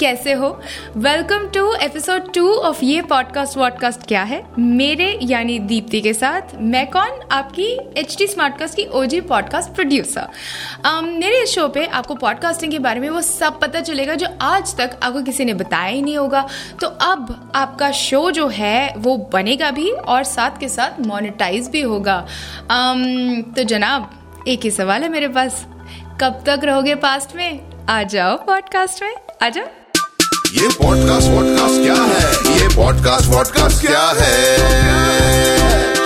कैसे हो? Welcome to episode two of ये पॉडकास्ट वॉडकास्ट क्या है? मेरे यानी दीप्ति के साथ मैं कौन? आपकी एच टी स्मार्टकास्ट की ओजी पॉडकास्ट प्रोड्यूसर um, मेरे इस शो पे आपको पॉडकास्टिंग के बारे में वो सब पता चलेगा जो आज तक आपको किसी ने बताया ही नहीं होगा। तो अब आपका शो जो है वो बनेगा भी और साथ के साथ मोनेटाइज भी होगा। Um, तो जनाब एक ही सवाल है मेरे पास। कब तक रहोगे पास्ट में? आ जाओ पॉडकास्ट में। आ जाओ। ये पॉडकास्ट वॉडकास्ट क्या है? ये पॉडकास्ट वॉडकास्ट क्या है?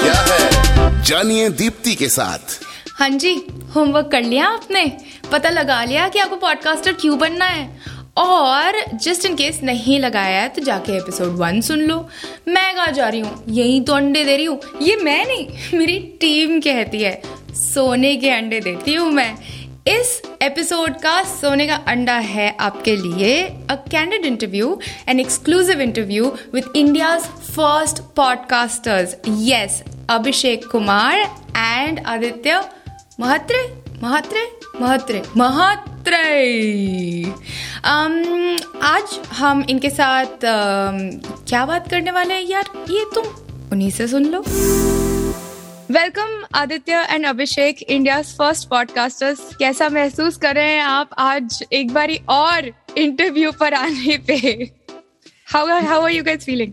क्या है? जानिए दीप्ति के साथ। हाँ जी होमवर्क कर लिया आपने? पता लगा लिया कि आपको पॉडकास्टर क्यों बनना है? और जस्ट इन केस नहीं लगाया है तो जाके एपिसोड वन सुन लो। मैं कहा जा रही हूँ? यही तो अंडे दे रही हूँ। ये मैं नहीं, मेरी टीम कहती है। सोने के अंडे देती हूँ मैं। इस एपिसोड का सोने का अंडा है आपके लिए a candid interview an exclusive interview with India first podcasters yes Abhishek Kumar and Aditya Mhatre Mhatre Mhatre Mhatre um, आज हम इनके साथ um, क्या बात करने वाले हैं यार? ये तुम उन्हीं से सुन लो। Welcome Aditya and Abhishek India first podcasters कैसा महसूस कर रहे हैं आप आज एक बारी और इंटरव्यू पर आने पे? How how are you guys feeling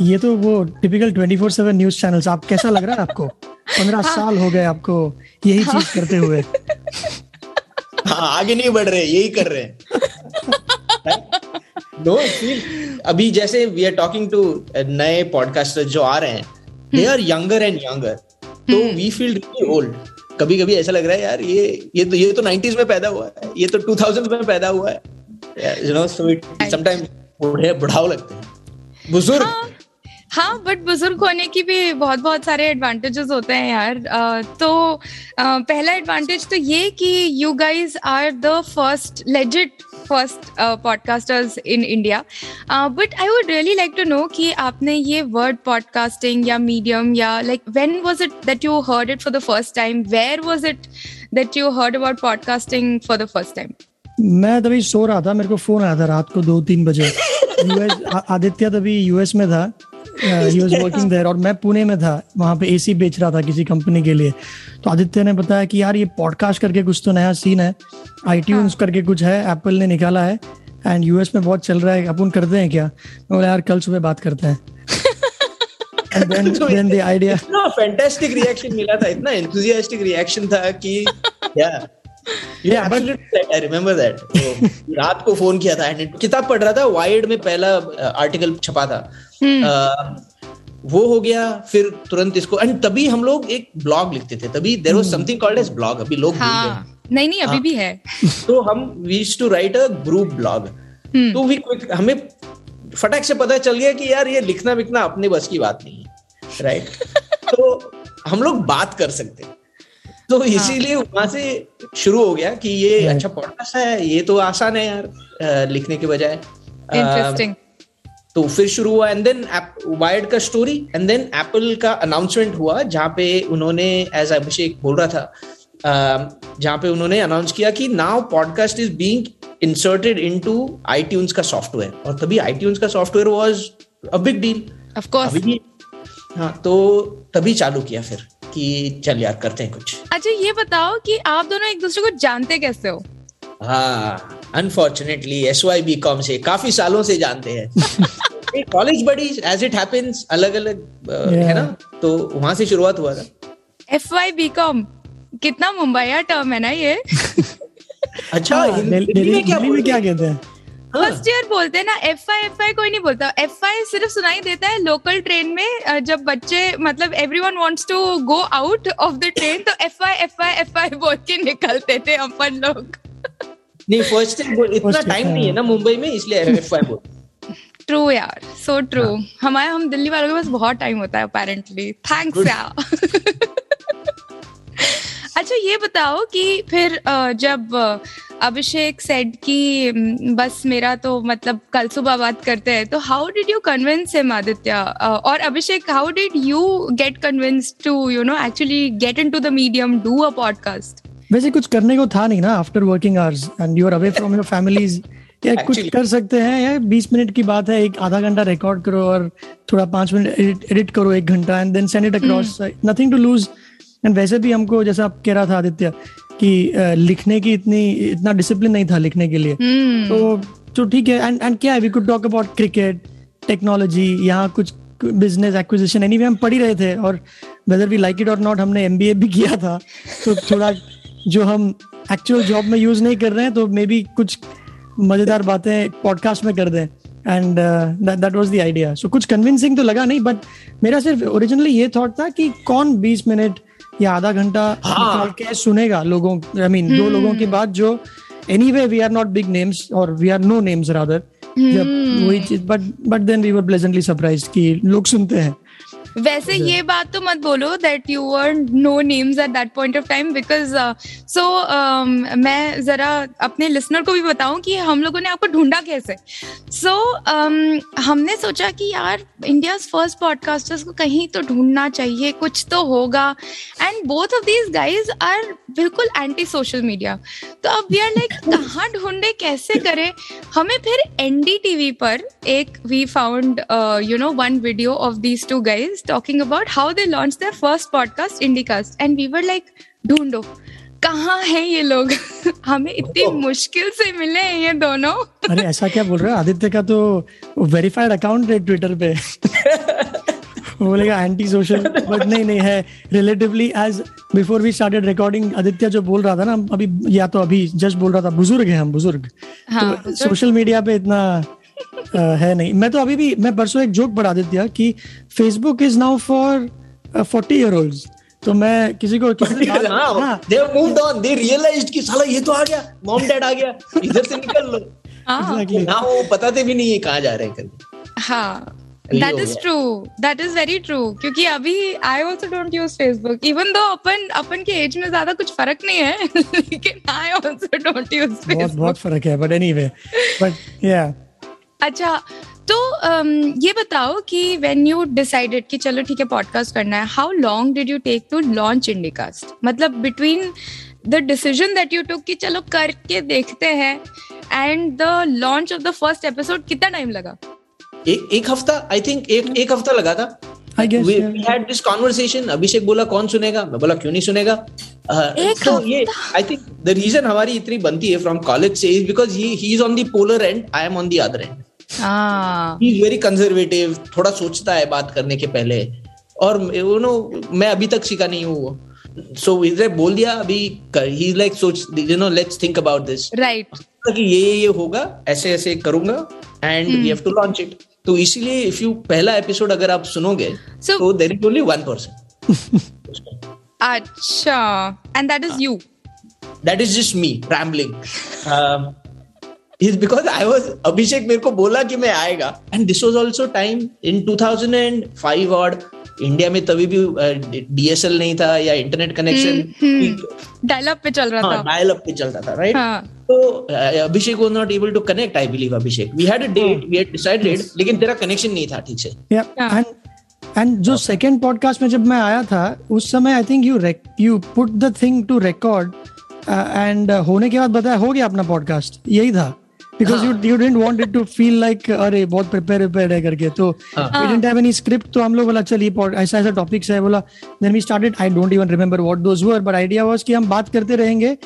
ये तो वो टिपिकल 24/7 न्यूज़ चैनल्स आप कैसा लग रहा है आपको? पंद्रह हाँ। साल हो गए आपको यही चीज़ करते हुए। हाँ आगे नहीं बढ़ रहे यही कर रहे हैं। नो फील अभी जैसे वी आर टॉकिंग टू नए पॉडकास्टर जो आ रहे हैं they are younger and younger तो वी फील रियली ओल्ड कभी कभी ऐसा लग रहा है यार ये ये तो ये तो 90s में पैदा हुआ है ये तो 2000 में पैदा हुआ है. You know so it sometimes बूढ़े बुढ़ाओ लगते हैं। बुज़ुर्ग हाँ बट बुज़ुर्ग होने की भी बहुत बहुत सारे एडवांटेजेस होते हैं यार। अ, तो अ, पहला एडवांटेज तो ये कि you guys are the first legit first podcasters in India but I would really like to know कि आपने ये वर्ड पॉडकास्टिंग या मीडियम या like when was it that you heard it for the first time where was it that you heard about podcasting for the first time मैं तभी सो रहा था मेरे को फ़ोन आया था रात को दो तीन बजे आदित्य तभी यूएस में था। ही वाज वर्किंग देयर और मैं पुणे में था वहाँ पे एसी बेच रहा था किसी कंपनी के लिए। तो आदित्य ने बताया कि यार ये पॉडकास्ट करके कुछ तो नया सीन है आईट्यून्स करके कुछ है एप्पल ने निकाला है एंड यूएस में बहुत चल रहा है अपन करते हैं क्या? मैं बोला यार कल सुबह बात करते हैं। And then then the idea इतना फैंटास्टिक रिएक्शन मिला था इतना एंथुसियास्टिक रिएक्शन था कि या Yeah, दैट रात को फ़ोन किया था and किताब पढ़ रहा था वाइड में पहला आर्टिकल छपा था। अ, वो हो गया फिर तुरंत इसको एंड तभी हम लोग एक ब्लॉग लिखते थे। तभी there was something called as blog अभी लोग हाँ। नहीं नहीं अभी हाँ। भी है। तो हम we used to write a group blog तो वी क्विक हमें फटाक से पता चल गया कि यार ये लिखना विखना अपने बस की बात नहीं है राइट तो हम लोग बात कर सकते हैं तो इसीलिए वहाँ से शुरू हो गया कि ये अच्छा पॉडकास्ट है ये तो आसान है यार लिखने के बजाय। इंटरेस्टिंग तो फिर शुरू हुआ एंड देन वायर्ड का स्टोरी एंड देन एप्पल का अनाउंसमेंट हुआ जहाँ पे उन्होंने एज अभिषेक बोल रहा था जहाँ पे उन्होंने अनाउंस किया कि now podcast is being inserted into iTunes का सॉफ्टवेयर और तभी आईट्यून्स का software was a big deal of course हाँ तो तभी चालू किया फिर। कि चल यार करते हैं कुछ। अच्छा ये बताओ कि आप दोनों एक दूसरे को जानते कैसे हो? हाँ unfortunately S Y B com से काफ़ी सालों से जानते हैं। कॉलेज बड़ी एज इट हैपेंस अलग अलग है ना? तो वहाँ से शुरुआत हुआ था। एफ़ वाई बी कॉम कितना मुंबईया टर्म है ना ये? अच्छा हाँ, हिंदी दिल्ली में क्या क्या कहते हाँ, फ़र्स्ट ईयर बोलते हैं ना एफ़ आई एफ़ आई कोई नहीं बोलता। एफ़ आई सिर्फ़ सुनाई देता है लोकल ट्रेन में जब बच्चे मतलब everyone wants to go out of the train तो F I F I F I बोल के निकलते थे अपन लोग। नहीं फ़र्स्ट इतना टाइम नहीं है ना मुंबई में इसलिए एफ़ आई बोल। ट्रू यार सो ट्रू हमारे हम दिल्ली वालों के पास बहुत टाइम होता है अपेरेंटली थैंक्स यार। अच्छा ये बताओ कि फिर जब अभिषेक सेड कि "हम्म, बस मेरा तो मतलब कल सुबह बात करते हैं। तो how did you convince him Aditya? Uh, और Abhishek how did you get convince to you know actually get into the medium do a podcast वैसे कुछ करने को था नहीं ना after working hours and you are away from your families या कुछ कर सकते हैं या बीस मिनट की बात है एक आधा घंटा रिकॉर्ड करो और थोड़ा पाँच मिनट एडिट करो एक घंटा and then send it across nothing to lose and वैसे भी हमको जैसा आप कह रहा था आदित्य कि लिखने की इतनी इतना डिसिप्लिन नहीं था लिखने के लिए। तो तो ठीक है एंड एंड क्या है we could talk about cricket technology यहाँ कुछ बिज़नेस एक्विजिशन एनीवे हम पढ़ ही रहे थे और वेदर वी लाइक इट और नॉट हमने एमबीए भी किया था। तो थोड़ा जो हम एक्चुअल जॉब में यूज़ नहीं कर रहे हैं तो मे बी कुछ मज़ेदार बातें पॉडकास्ट में कर दें। And that was the idea so कुछ कन्विंसिंग तो लगा नहीं बट मेरा सिर्फ़ ओरिजिनली ये थॉट था कि कौन 20 मिनट या आधा घंटा हाँ. के सुनेगा लोगों आई मीन दो लोगों की बात जो anyway we are not big names और we are no names rather जब वही चीज़ but but then we were pleasantly surprise कि लोग सुनते हैं। वैसे ये बात तो मत बोलो that you were no names at that point of time because so मैं जरा अपने लिसनर को भी बताऊँ कि हम लोगों ने आपको ढूंढा कैसे? सो so, um, हमने सोचा कि यार इंडिया फ़र्स्ट पॉडकास्टर्स को कहीं तो ढूंढना चाहिए कुछ तो होगा। And both of these guys are बिल्कुल एंटी सोशल मीडिया तो अब वी आर लाइक कहाँ ढूंढे कैसे करें? हमें फिर एनडीटीवी पर एक we found you know one video of these two guys talking about how they launch their first podcast Indicast and we were like ढूंढो कहाँ हैं ये लोग? हमें इतनी मुश्किल से मिले हैं ये दोनों। अरे ऐसा क्या बोल रहे हो? आदित्य का तो वेरीफाइड अकाउंट है ट्विटर पे। बोलेगा एंटी सोशल बट नहीं नहीं है relatively as before we started recording Aditya जो बोल रहा था ना अभी या तो अभी जस्ट बोल रहा था बुज़ुर्ग है हम बुज़ुर्ग। हाँ, तो सोशल मीडिया पे इतना है नहीं। मैं तो अभी भी मैं परसों एक जोक पढ़ा आदित्य कि Facebook is now for forty year old तो मैं किसी को किसी हाँ, हाँ। Have moved on. They realized कि साला ये तो आ गया। मॉम डैड आ गया। इधर से निकल लो। हाँ। Exactly. ना वो बताते भी नहीं है कहाँ जा रहे हैं हाँ। दैट हो इज़ गया। True that is very true क्योंकि अभी I also don't use Facebook even though अपन अपन के एज में ज़्यादा कुछ फ़र्क नहीं है लेकिन आई ऑल्सो डोंट यूज़ बहुत बहुत फ़र्क है बट एनीवे बट या अच्छा तो um, ये बताओ कि व्हेन यू डिसाइडेड कि चलो ठीक है पॉडकास्ट करना है how long did you take to launch Indicast मतलब between the decision that you took कि चलो करके देखते हैं and the launch of the first episode कितना टाइम लगा? एक एक हफ़्ता आई थिंक एक एक हफ़्ता लगा था। I guess we, we had this conversation Abhishek बोला कौन सुनेगा? मैं बोला क्यों नहीं सुनेगा? एक so ये आई थिंक द रीजन हमारी इतनी बनती है फ्रॉम कॉलेज से is because he he is on the polar end I am on the other end हाँ इज़ वेरी कंजर्वेटिव थोड़ा सोचता है बात करने के पहले। और यू नो मैं अभी तक सीखा नहीं हूँ वो। सो इसने बोल दिया अभी ही लाइक सोच you know let's think about this right कि ये ये ये होगा ऐसे ऐसे करूँगा and we have to launch it तो इसीलिए इफ़ यू पहला एपिसोड अगर आप सुनोगे तो there is only one person अच्छा and that is you that is just me rambling is because I was Abhishek मेरे को बोला कि मैं आएगा। And this was also time in 2005 और इंडिया में तभी भी डीएसएल नहीं था या इंटरनेट कनेक्शन डायल अप पे चल रहा था। डायल अप पे चलता था राइट हाँ। तो Abhishek was not able to connect I believe Abhishek we had a date we had decided लेकिन तेरा कनेक्शन नहीं था ठीक से। हाँ। एंड एंड जो सेकंड पॉडकास्ट में जब मैं आया था उस समय I think you you put the thing to record end होने के बाद बताया हो गया अपना पॉडकास्ट यही था। Because you you didn't want it to feel like अरे बहुत प्रिपेयर प्रिपेयर है करके। तो we didn't have any script तो हम लोग बोला चल ये pod- ऐसा ऐसा टॉपिक्स है बोला then we started I don't even remember what those were but idea was कि हम बात करते रहेंगे।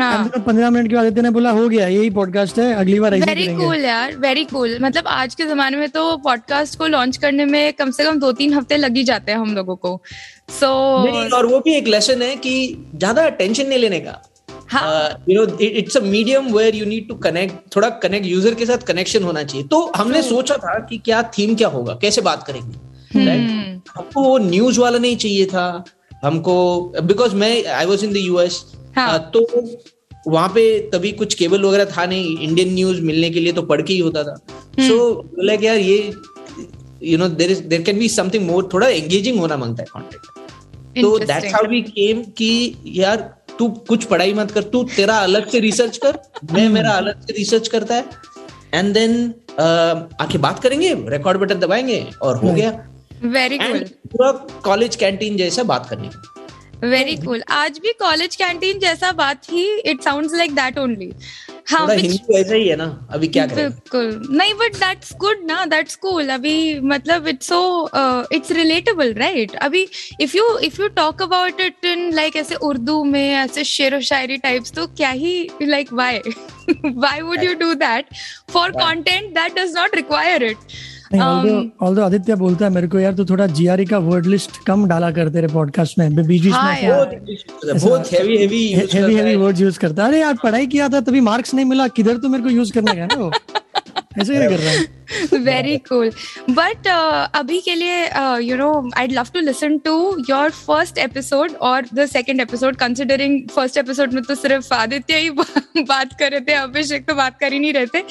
हाँ। पंद्रह मिनट के बाद आदित्य ने बोला हो गया यही पॉडकास्ट है अगली बार वेरी कूल यार वेरी कूल मतलब आज के जमाने में तो पॉडकास्ट को लॉन्च करने में कम से कम दो तीन हफ़्ते लग ही जाते हैं हम लोगों को। सो और वो भी एक लेसन है कि ज़्यादा टेंशन नहीं लेने का। You know it's a medium where you need to connect थोड़ा कनेक्ट यूज़र के साथ कनेक्शन होना चाहिए। तो हमने सोचा था कि क्या थीम क्या होगा कैसे बात करेंगे? Right? हमको वो न्यूज़ वाला नहीं चाहिए था। हमको बिकॉज़ मैं I was in the US हाँ। तो वहाँ पे तभी कुछ केबल वगैरह था नहीं इंडियन न्यूज़ मिलने के लिए तो पढ़ के ही होता था। सो लाइक यार ये you know there is there can be something more थोड़ा एंगेजिंग होना माँगता है कॉन्टेंट तो दैट्स हाउ वी केम कि यार तू कुछ पढ़ाई मत कर तू तेरा अलग से रिसर्च कर मैं मेरा अलग से रिसर्च करता है। एंड देन आके बात करेंगे रिकॉर्ड बटन दबाएँगे और हो गया। वेरी गुड पूरा कॉलेज कैंटीन जैसा बात करने का। वेरी कूल आज भी कॉलेज कैंटीन जैसा बात ही it sounds like that only हाँ हिंदी वैसा ही है ना अभी क्या बिल्कुल। नहीं बट दैट्स गुड ना दैट्स कूल अभी मतलब it's so it's relatable right अभी if you if you talk about it in like ऐसे उर्दू में ऐसे शेर व शायरी टाइप्स तो क्या ही like why why would you do that for content that does not require it although Aditya बोलता है मेरे को यार तू थोड़ा जीआरई का वर्ड लिस्ट कम डाला कर तेरे पॉडकास्ट में बीच बीच हाँ में बहुत बहुत heavy heavy heavy heavy word use करता है। अरे यार पढ़ाई किया था तभी मार्क्स नहीं मिला। किधर तो मेरे को यूज़ करने का ना वो? ऐसे क्या कर रहा है? वेरी कूल बट अभी के लिए you know I'd love to listen to your first episode और the second episode considering first episode में तो सिर्फ़ आदित्य ही बात कर रहे थे अभिषेक तो बात कर ही नहीं रहे थे.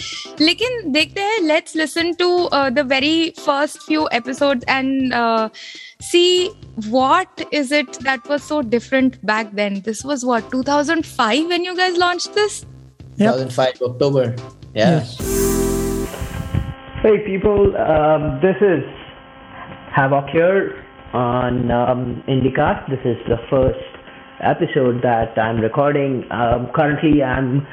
लेकिन देखते हैं let's listen to the very first few episode and see what is it that was so different back then. This was what 2005 when you guys launched this? 2005 October. Yeah. Yes. Hey people, um, this is Havoc here on um, IndieCast. This is the first episode that I'm recording. Um, currently, I'm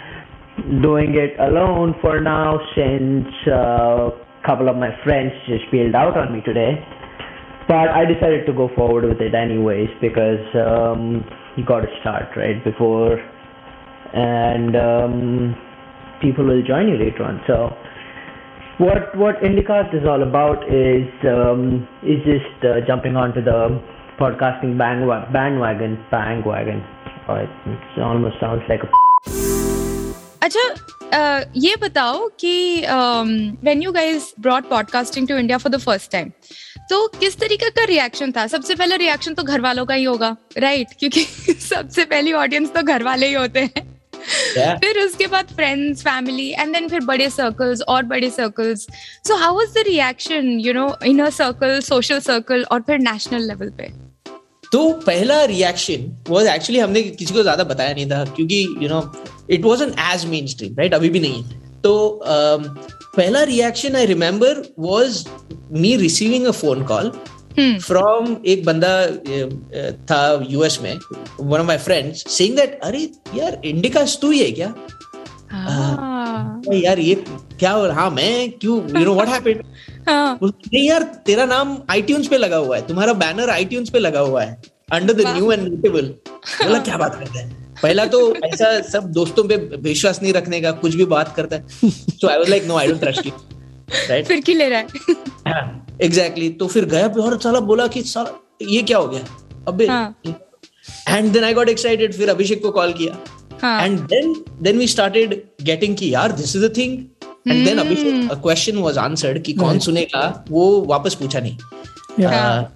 doing it alone for now since a couple of my friends just bailed out on me today. But I decided to go forward with it anyways because um, you got to start right before, and um, people will join you later on. So what what IndyCast is all about is um, is just uh, jumping onto the podcasting bandwa- bandwagon bandwagon. Oh, it, it almost sounds like a अच्छा अ, ये बताओ कि when you guys brought podcasting to India for the first time तो किस तरीके का reaction था सबसे पहले रिएक्शन तो घर वालों का ही होगा राइट क्योंकि सबसे पहली ऑडियंस तो घर वाले ही होते हैं Yeah. फिर उसके बाद फ्रेंड्स फैमिली एंड देन फिर बड़े सर्कल्स और बड़े circles so how was the reaction you know inner circle social circle और फिर नेशनल लेवल पे? तो पहला रिएक्शन वाज एक्चुअली हमने किसी को ज़्यादा बताया नहीं था क्योंकि you know it wasn't as mainstream right अभी भी नहीं है। तो um, पहला reaction I remember was me receiving a phone call from एक बंदा था यूएस में one of my friends saying that अरे यार इंडिका तू ही है क्या? हाँ। अरे यार ये क्या हो रहा? हाँ मैं क्यों यू नो व्हाट हैपेंड हाँ। नहीं यार तेरा नाम आईट्यून्स पे लगा हुआ है तुम्हारा बैनर आईट्यून्स पे लगा हुआ है under the new and notable बोला क्या बात करता है? पहला तो ऐसा सब दोस्तों पे विश्वास नहीं रखने का कुछ भी बात करता है। So I was like no I don't trust you right फिर की ले रहा है। Exactly exactly. तो फिर गया और साला बोला कि साला ये क्या हो गया? अबे। And then I got excited फिर अभिषेक को कॉल किया। And then then we started getting की यार this is a thing and then Abhishek a question was answered कि कौन सुनेगा? वो वापस पूछा नहीं।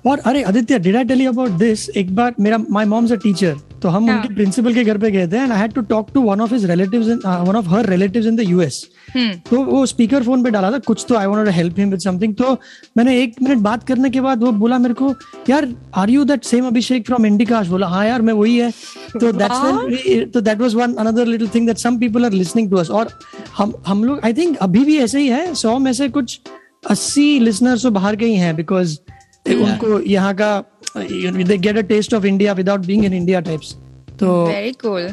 और अरे Aditya did I tell you about this एक बार मेरा माय मॉम्स अ टीचर तो हम हाँ। उनके प्रिंसिपल के घर पे गए थे and I had to talk to one of his relatives in one of her relatives in the US तो वो स्पीकर फ़ोन पे डाला था कुछ तो I wanted to help him with something तो मैंने एक मिनट बात करने के बाद वो बोला मेरे को यार are you that same Abhishek from Indicast बोला हाँ यार मैं वही है. तो दैट्स तो that was one another little thing that some people are listening to us और हम हम लोग आई थिंक अभी भी ऐसे ही है सौ में से कुछ अस्सी लिसनर्स तो बाहर के ही हैं बिकॉज़ उनको यहाँ का they get a taste of India without being in India types तो वेरी कूल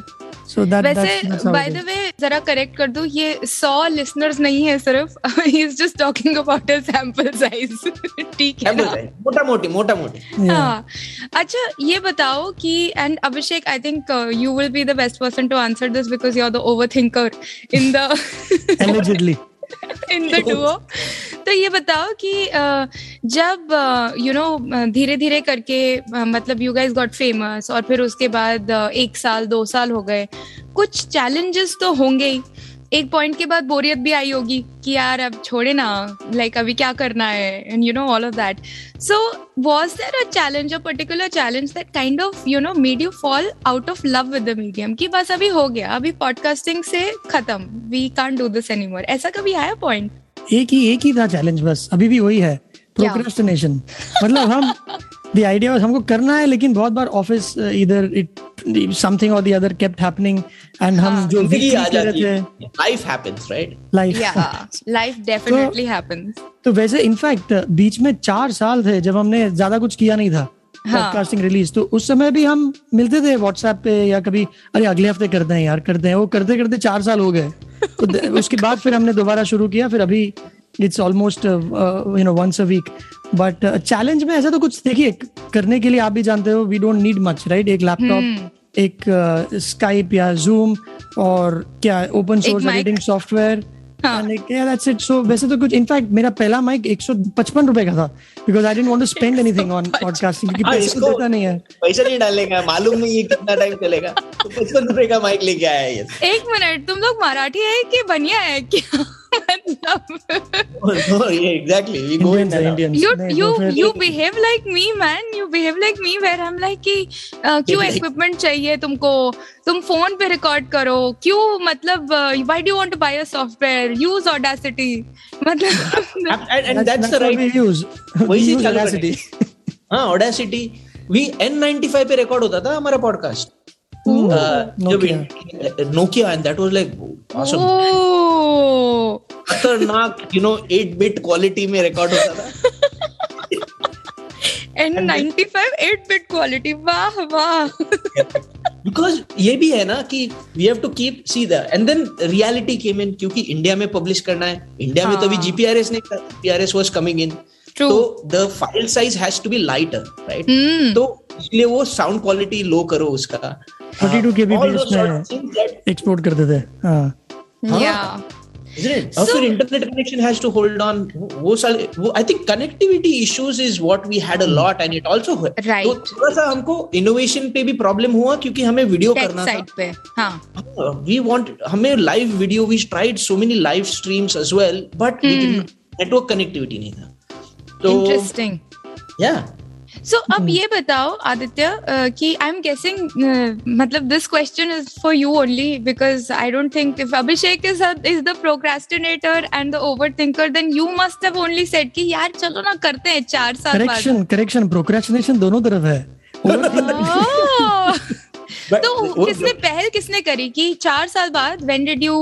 सो दैट वैसे बाय द वे जरा करेक्ट कर दूँ ये 100 लिसनर्स नहीं है सिर्फ़ ही is just talking about a sample size ठीक है मोटा मोटी मोटा मोटी हाँ. अच्छा ये बताओ कि and Abhishek I think you will be the best person to answer this because you are the overthinker in the allegedly. In the duo तो ये बताओ कि जब यू नो धीरे धीरे करके मतलब यू गाइस गॉट फ़ेमस और फिर उसके बाद एक साल, दो साल हो गए, कुछ चैलेंजेस तो होंगे ही। एक पॉइंट के बाद बोरियत भी आई होगी कि यार अब छोड़े ना लाइक like, अभी क्या करना है and you know all of that so was there a challenge a particular challenge that kind of you know made you fall out of love with the medium कि बस अभी हो गया अभी पॉडकास्टिंग से खत्म we can't do this anymore ऐसा कभी आया पॉइंट एक ही एक ही था चैलेंज बस अभी भी वही है प्रोक्रेस्टिनेशन मतलब हम द आइडिया हमको करना है लेकिन बहुत बार ऑफ़िस इधर इट समथिंग और the other kept happening and हम जो ज़िंदगी आ जाती रहे है। थे। Life happens right life Yeah, life definitely happens. तो वैसे इनफैक्ट बीच में चार साल थे जब हमने ज़्यादा कुछ किया नहीं था। हाँ। पॉडकास्टिंग रिलीज़ तो उस समय भी हम मिलते थे व्हाट्सएप पे या कभी अरे अगले हफ़्ते करते हैं यार करते हैं वो करते करते चार साल हो गए। तो उसके बाद फिर हमने दोबारा शुरू किया फिर अभी it's almost you know once a week but challenge में ऐसा तो कुछ देखिए करने के लिए आप भी जानते हो we don't need much right एक लैपटॉप एक स्काइप या जूम और क्या open source editing software And like, yeah, that's it. So वैसे तो कुछ इनफैक्ट मेरा पहला माइक एक सौ पचपन रुपए का था because I didn't want to spend anything on podcasting क्योंकि हाँ, पैसे तो देता नहीं है। पैसा नहीं डालेगा मालूम नहीं है कितना टाइम चलेगा। तो पचपन रुपए का माइक लेके आया है एक मिनट तुम लोग मराठी है कि बनिया है क्या? क्यों इक्विपमेंट चाहिए तुमको? तुम फ़ोन पे रिकॉर्ड करो। क्यों मतलब why do want buy uh use Audacity मतलब पे रिकॉर्ड होता था हमारा पॉडकास्ट जब Nokia and that was like खतरनाक यू नो 8 बिट क्वालिटी में रिकॉर्ड होता था। And 95 8 bit quality वाह वाह। बिकॉज़ ये भी है ना कि we have to keep see the and then reality came in क्योंकि इंडिया में पब्लिश करना है। इंडिया में तो अभी। जीपीआरएस नहीं था जीपीआरएस वाज कमिंग इन तो the file size has to be lighter right. तो इसलिए वो साउंड क्वालिटी लो करो उसका। 32 kbps All those sort में of things that- एक्सपोर्ट करते थे। हाँ। Isn't it? और फिर internet connection has to hold on वो साले वो I think connectivity issues is what we had a lot and it also Right. तो थोड़ा सा हमको इनोवेशन पे भी प्रॉब्लम हुआ क्योंकि हमें वीडियो करना साइड पे हाँ। था वी वांट हमें live video we tried so many live streams as well but network connectivity नहीं था। तो इंटरेस्टिंग या सो अब ये बताओ आदित्य कि आई एम गेसिंग मतलब this question is for you only because I don't think if Abhishek is is the procrastinator and the overthinker then you must have only said कि यार चलो ना करते हैं चार साल करेक्शन करेक्शन प्रोक्रेस्टिनेशन दोनों तरफ़ है। Oh! But तो किसने पहल किसने करी कि चार साल बाद when did you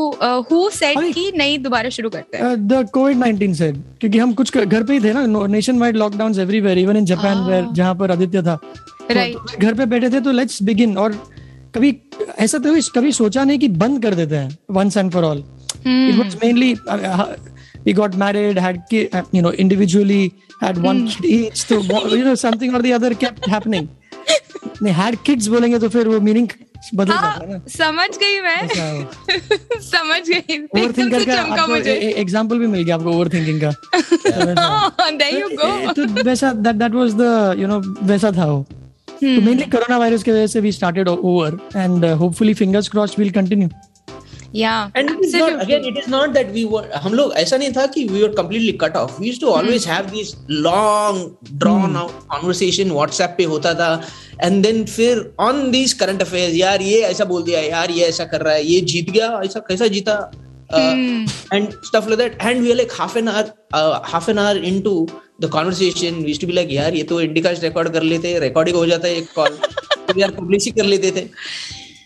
who said कि नहीं दोबारा शुरू करते हैं द कोविड 19 से क्योंकि हम कुछ घर पे ही थे ना nationwide lockdown everywhere even in Japan. Where जहाँ पर आदित्य था तो Right. घर पे बैठे थे तो लेट्स बिगिन और कभी ऐसा तो कभी सोचा नहीं कि बंद कर देते हैं once and for all was mainly uh, we got married had uh, you know individually had one Hmm. kid each so you know something or the other kept happening नहीं हैड किड्स बोलेंगे तो फिर वो meaning बदल हाँ, ना। समझ गई मैं। समझ गई। ओवर थिंकर का मुझे। एग्जांपल भी मिल गया आपको ओवर थिंकिंग का देयर go ए, तो वैसा that that was the you know वैसा था वो। तो. मेनली कोरोना वायरस की वजह से we started over and hopefully fingers crossed will continue yeah And it is not again. It is not that we were. हम लोग ऐसा नहीं था कि we were completely cut off. We used to always have these long drawn out conversation WhatsApp पे होता था. And then फिर on these current affairs यार ये ऐसा बोल दिया यार ये ऐसा कर रहा है ये जीत गया ऐसा कैसा जीता uh, and stuff like that. And we are like half an hour uh, half an hour into the conversation. We used to be like यार ये तो इंडिकास्ट रिकॉर्ड कर लेते रिकॉर्डिंग हो जाता है एक कॉल तो यार पब्लिश ही कर लेते थे.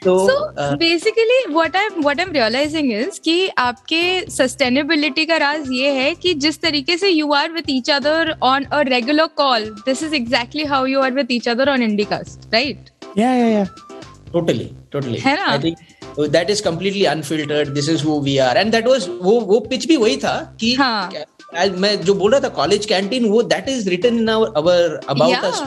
तो basically what I what I am realizing is कि आपके सस्टेनेबिलिटी का राज ये है कि जिस तरीके से you are with each other on a regular call this is exactly how you are with each other on Indicast right totally totally है ना? I think that is completely unfiltered this is who we are and वो वो pitch भी वही था कि हाँ। मैं जो बोल रहा था कॉलेज कैंटीन वो that is written in our our about us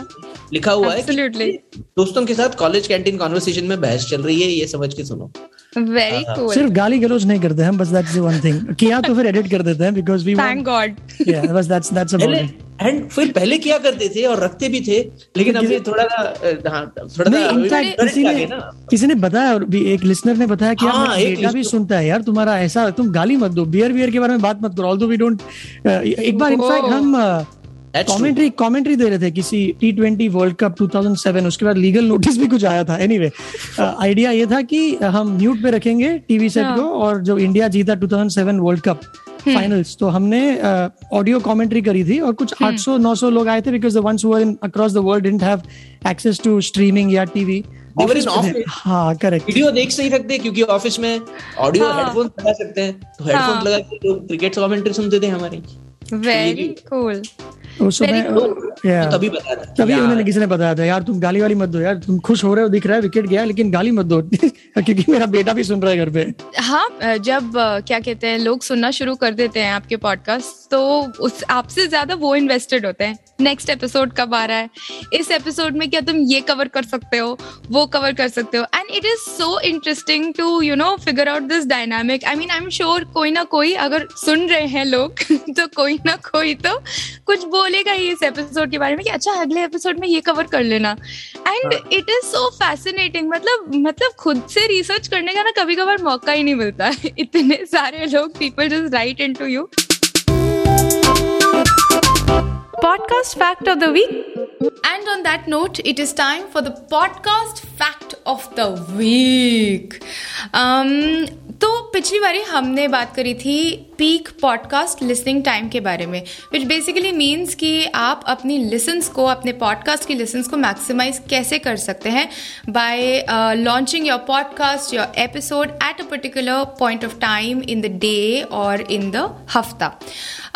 लिखा हुआ है Absolutely. कि दोस्तों के साथ कॉलेज कैंटीन कॉन्वर्सेशन में बहस चल रही है ये समझ के सुनो। वेरी कूल सिर्फ़ गाली गलौज नहीं करते हम बस दैट्स द वन थिंग किया तो फिर एडिट कर देते हैं बिकॉज़ वी थैंक गॉड या बस that's that's about it and फिर पहले क्या करते थे और रखते भी थे लेकिन अभी थोड़ा सा हाँ थोड़ा सा इनफैक्ट किसी ने किसी ने बताया और भी एक लिसनर ने बताया कि हाँ, बेटा भी सुनता है यार तुम्हारा ऐसा तुम गाली मत दो बियर बियर के बारे में बात मत करो ऑल्दो वी डोंट एक बार इनफैक्ट Oh. हम. कमेंट्री कमेंट्री दे रहे थे किसी टी ट्वेंटी वर्ल्ड कप 2007 उसके बाद लीगल नोटिस भी कुछ आया था एनीवे आइडिया ये था कि हम म्यूट पे रखेंगे टीवी सेट हाँ. को और जो इंडिया जीता 2007 वर्ल्ड कप फाइनल्स तो हमने ऑडियो कमेंट्री करी थी और कुछ 800 900 लोग आए थे because the ones who in across the world didn't have access to streaming या TV They were in office में थे। office. हाँ करेक्ट वीडियो देख सही सकते हैं क्योंकि ऑफ़िस में ऑडियो हाँ। हेडफोन लगा सकते हैं तो हेडफोन हाँ। लगा के लोग क्रिकेट कमेंट्री सुनते थे हमारे वेरी कूल उस समय yeah. तो तभी बता तभी उन्होंने किसी ने बताया था यार तुम गाली वाली मत दो यार तुम खुश हो रहे हो दिख रहा है विकेट गया लेकिन गाली मत दो। क्योंकि मेरा बेटा भी सुन रहा है घर पे। हाँ जब क्या कहते हैं लोग सुनना शुरू कर देते हैं आपके पॉडकास्ट तो उस आपसे ज़्यादा वो इन्वेस्टेड होते हैं। नेक्स्ट एपिसोड कब आ रहा है? इस एपिसोड में क्या तुम ये कवर कर सकते हो वो कवर कर सकते हो? And it is so interesting to you know figure out this dynamic I mean I am sure कोई ना कोई अगर सुन रहे हैं लोग तो कोई ना कोई तो कुछ बोलेगा ही इस एपिसोड के बारे में कि अच्छा अगले एपिसोड में ये कवर कर लेना। And it is so fascinating मतलब मतलब खुद से रिसर्च करने का ना कभी कभार मौका ही नहीं मिलता। है इतने सारे लोग people just write into you podcast fact of the week and on that note it is time for the podcast fact of the week um, तो पिछली बारी हमने बात करी थी पीक पॉडकास्ट लिसनिंग टाइम के बारे में विच बेसिकली मीन्स कि आप अपनी लिसन्स को अपने पॉडकास्ट की लिसन्स को मैक्सिमाइज कैसे कर सकते हैं? By launching your podcast your episode at a particular point of time in the day और इन द हफ़्ता।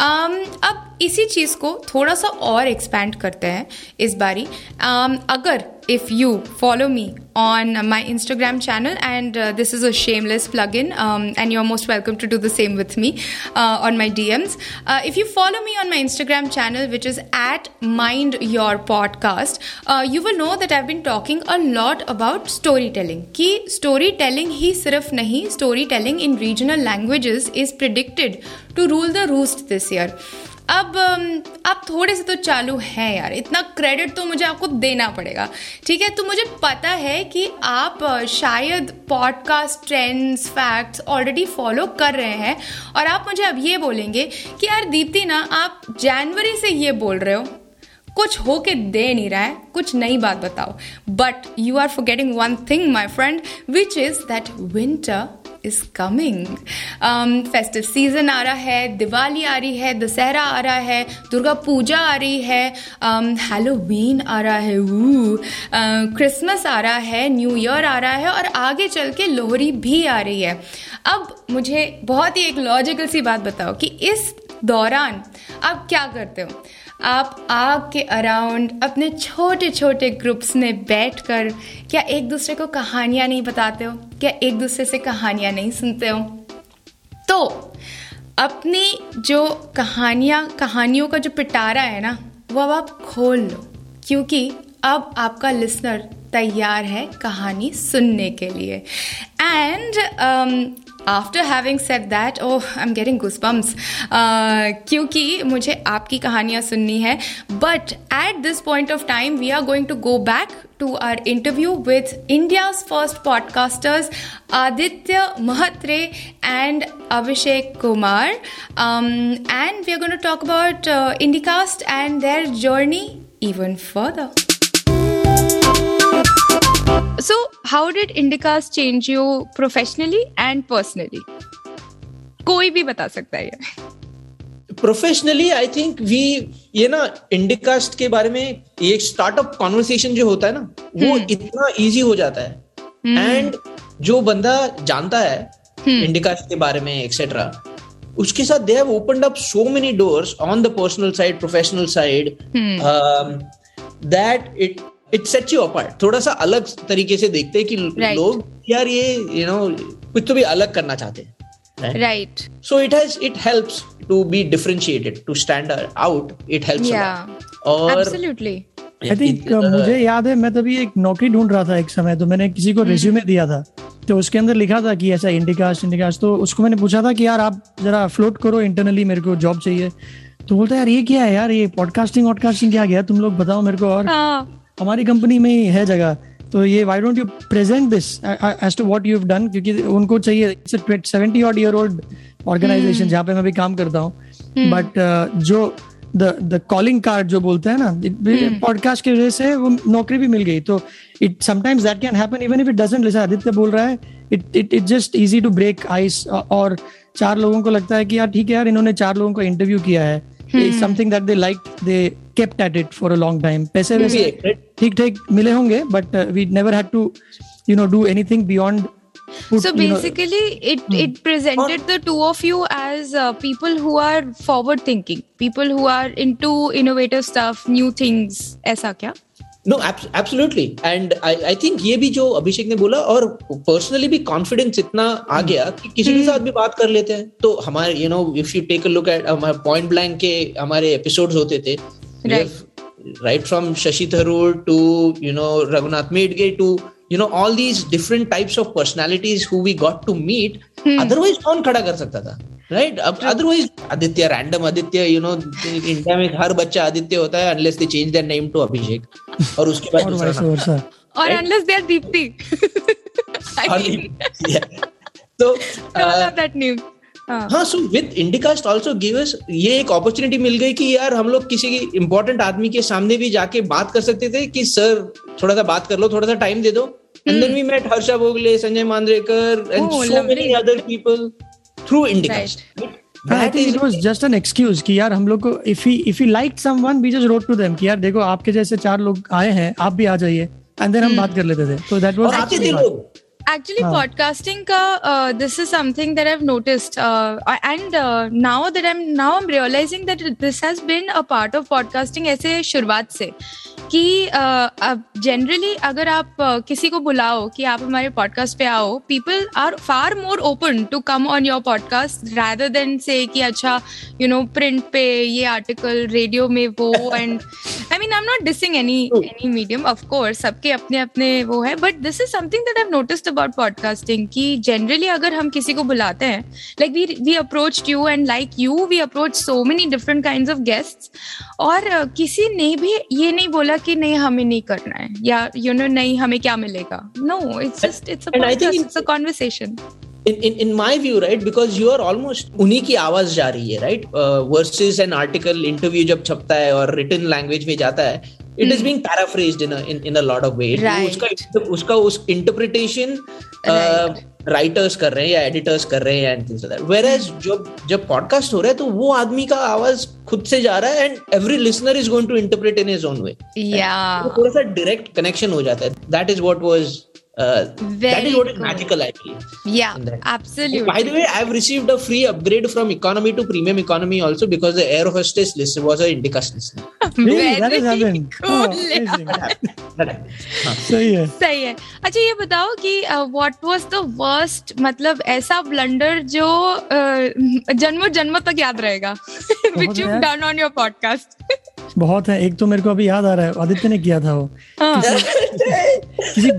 Um, अब इसी चीज़ को थोड़ा सा और एक्सपैंड करते हैं इस बारी। Um, अगर if you follow me on my Instagram channel, and uh, this is a shameless plugin, um, and you're most welcome to do the same with me uh, on my DMs. Uh, if you follow me on my Instagram channel, which is at Mind Your Podcast, uh, you will know that I've been talking a lot about storytelling. Ki storytelling hi sirf nahi, storytelling in regional languages is predicted to rule the roost this year. अब आप थोड़े से तो चालू हैं यार। इतना credit तो मुझे आपको देना पड़ेगा। ठीक है? तो मुझे पता है कि आप शायद podcast trends facts already follow कर रहे हैं और आप मुझे अब ये बोलेंगे कि यार दीप्ति ना, आप जनवरी से ये बोल रहे हो। कुछ हो के दे नहीं रहा है, कुछ नई बात बताओ। But you are forgetting one thing my friend which is that winter is coming festive season आ रहा है दिवाली आ रही है दशहरा आ रहा है दुर्गा पूजा आ रही है हेलोवीन um, आ रहा है क्रिसमस uh, आ रहा है न्यू ईयर आ रहा है और आगे चल के लोहरी भी आ रही है। अब मुझे बहुत ही एक लॉजिकल सी बात बताओ कि इस दौरान आप क्या करते हो? आप आग के अराउंड अपने छोटे छोटे ग्रुप्स में बैठकर क्या एक दूसरे को कहानियाँ नहीं बताते हो? क्या एक दूसरे से कहानियाँ नहीं सुनते हो? तो अपनी जो कहानियाँ, कहानियों का जो पिटारा है ना वो अब आप खोल लो। क्योंकि अब आपका लिसनर तैयार है कहानी सुनने के लिए। And after having set that oh I am getting goosebumps क्योंकि मुझे आपकी कहानियाँ सुननी है but at this point of time we are going to go back to our interview with India's first podcasters Aditya Mhatre and Abhishek Kumar and we are going to talk about Indicast and their journey even further So, how did IndyCast change you professionally and personally? कोई भी बता सकता है ये। Professionally I think we ये ना Indicast के बारे में ये स्टार्टअप कॉन्वर्सेशन जो होता है ना वो इतना इजी हो जाता है। एंड जो बंदा जानता है इंडिकास्ट के बारे में एक्सेट्रा उसके साथ they have opened up so many doors on the personal side professional side that it it sets you apart थोड़ा सा अलग तरीके से देखते हैं कि Right. लोग यार ये यू नो कुछ तो भी अलग करना चाहते हैं right? Right so it has it helps to be differentiated to stand out. It helps a Yeah. lot और एब्सोल्युटली आई थिंक मुझे याद है मैं तभी एक नौकरी ढूंढ रहा था एक समय तो मैंने किसी को रिज्यूमे दिया था। तो उसके अंदर लिखा था कि ऐसा इंडिकास्ट इंडिकास्ट तो उसको मैंने पूछा था कि यार आप जरा फ्लोट करो इंटरनली मेरे को जॉब चाहिए। तो बोलता है यार ये क्या है यार ये पॉडकास्टिंग वॉडकास्टिंग क्या गया? तुम लोग बताओ मेरे को और हाँ। हमारी कंपनी में ही है जगह। तो ये why don't you present this as to what you have done क्योंकि उनको चाहिए seventy odd year old organisation जहाँ पे मैं भी काम करता हूँ। बट जो द द कॉलिंग कार्ड जो बोलते हैं ना पॉडकास्ट की वजह से वो नौकरी भी मिल गई। तो it sometimes that can happen even if it doesn't जैसे आदित्य बोल रहा है it it it just easy to break ice और चार लोगों को लगता है कि यार ठीक है यार इन्होंने चार लोगों को इंटरव्यू किया है। Something that they like they kept at it for a long time पैसे वैसे? ठीक ठीक मिले होंगे but we never had to you know do anything beyond so basically you know, it hmm. it presented the two of you as uh, people who are forward thinking people who are into innovative stuff new things ऐसा क्या no absolutely and I think ये भी जो अभिषेक ने बोला और personally भी confidence इतना आ गया कि किसी के साथ भी बात कर लेते हैं। तो हमारे you know if you take a look at हमारे पॉइंट ब्लैंक के हमारे एपिसोड्स होते थे right. from shashi tharoor to you know raghunath medge to you know all these different types of personalities who we got to meet. Otherwise कौन खड़ा कर सकता था? राइट अब otherwise Aditya random Aditya you know India में हर बच्चा आदित्य होता है unless they change their name to Abhishek. और उसके बाद और दूसरा. I और mean, Yeah. तो I love that name. हाँ. हाँ so with Indicast also give us ये एक अपॉर्चुनिटी मिल गई कि यार हम लोग किसी इंपॉर्टेंट आदमी के सामने भी जाके बात कर सकते थे कि सर थोड़ा सा बात कर लो थोड़ा सा टाइम दे दो and then we met Harsha Bhogle Sanjay Manjrekar and so many other people through Indicast I think it was just an excuse कि यार हम लोग को if he if he like someone we just wrote to them कि यार देखो आपके जैसे चार लोग आए हैं आप भी आ जाइए। एंड देन हम बात कर लेते थे। तो दैट वाज आते थे वाज लोग? Actually, हाँ. podcasting ka uh, this is something that I've noticed, uh, and uh, now that I'm now I'm realizing that this has been a part of podcasting ऐसे शुरुआत से कि जनरली अगर आप uh, किसी को बुलाओ कि आप हमारे पॉडकास्ट पे आओ people are far more open to come on your podcast rather then से कि अच्छा यू नो प्रिंट पे ये आर्टिकल रेडियो में वो and I mean I am not dissing any any medium of course सबके अपने अपने वो है but this is something that I noticed about podcasting कि जनरली अगर हम किसी को बुलाते हैं like we we approach you and like you we approach so many different kind of guests और uh, किसी ने भी ये नहीं बोला कि नहीं हमें नहीं करना है या यू नो नहीं हमें क्या मिलेगा? No it's just it's it's a conversation in in in my view right because you are almost उन्हीं की आवाज़ जा रही है right? Uh, versus an article interview जब छपता है और written language में जाता है it is being paraphrased in in a lot of ways उसका उसका उस इंटरप्रिटेशन राइटर्स uh, कर रहे हैं या एडिटर्स कर रहे हैं एंड एज hmm. जब जब पॉडकास्ट हो रहा है तो वो आदमी का आवाज़ खुद से जा रहा है and every listener is going to interpret in is own way थोड़ा सा डायरेक्ट कनेक्शन हो जाता है. That is what was uh, that is what is cool. magical I believe in that. By the way, I've received a free upgrade from economy to premium economy also because the air hostess list was a Indicast listener. Really? That has Very happened. cool. Oh, amazing. That happened. हाँ. सही है सही है अच्छा ये बताओ कि what was the worst मतलब ऐसा ब्लंडर जो uh, जन्मों जन्मों तक याद रहेगा विच यू है। डन ऑन योर पॉडकास्ट बहुत है एक तो मेरे को अभी याद आ रहा है आदित्य ने किया था वो किसी